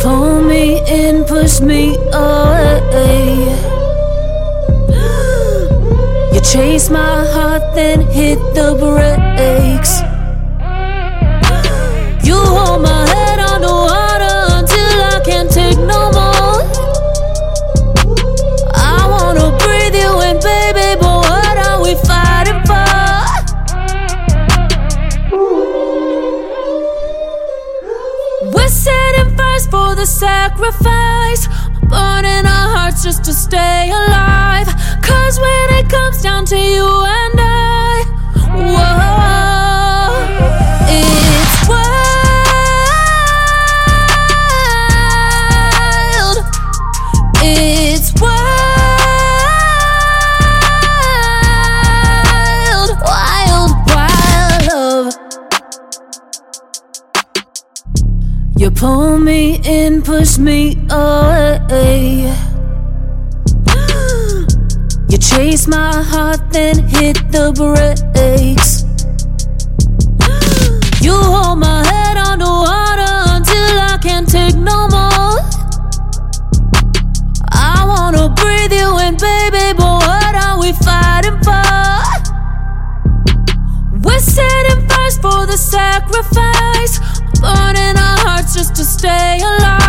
pull me in, push me away. You chase my heart, then hit the brakes. First for the sacrifice, burning our hearts just You pull me in, push me away. You chase my heart, then hit the brakes. You hold my head underwater until I can't take no more. I wanna breathe you in, baby, but what are we fighting for? We're setting first for the sacrifice just to stay alive.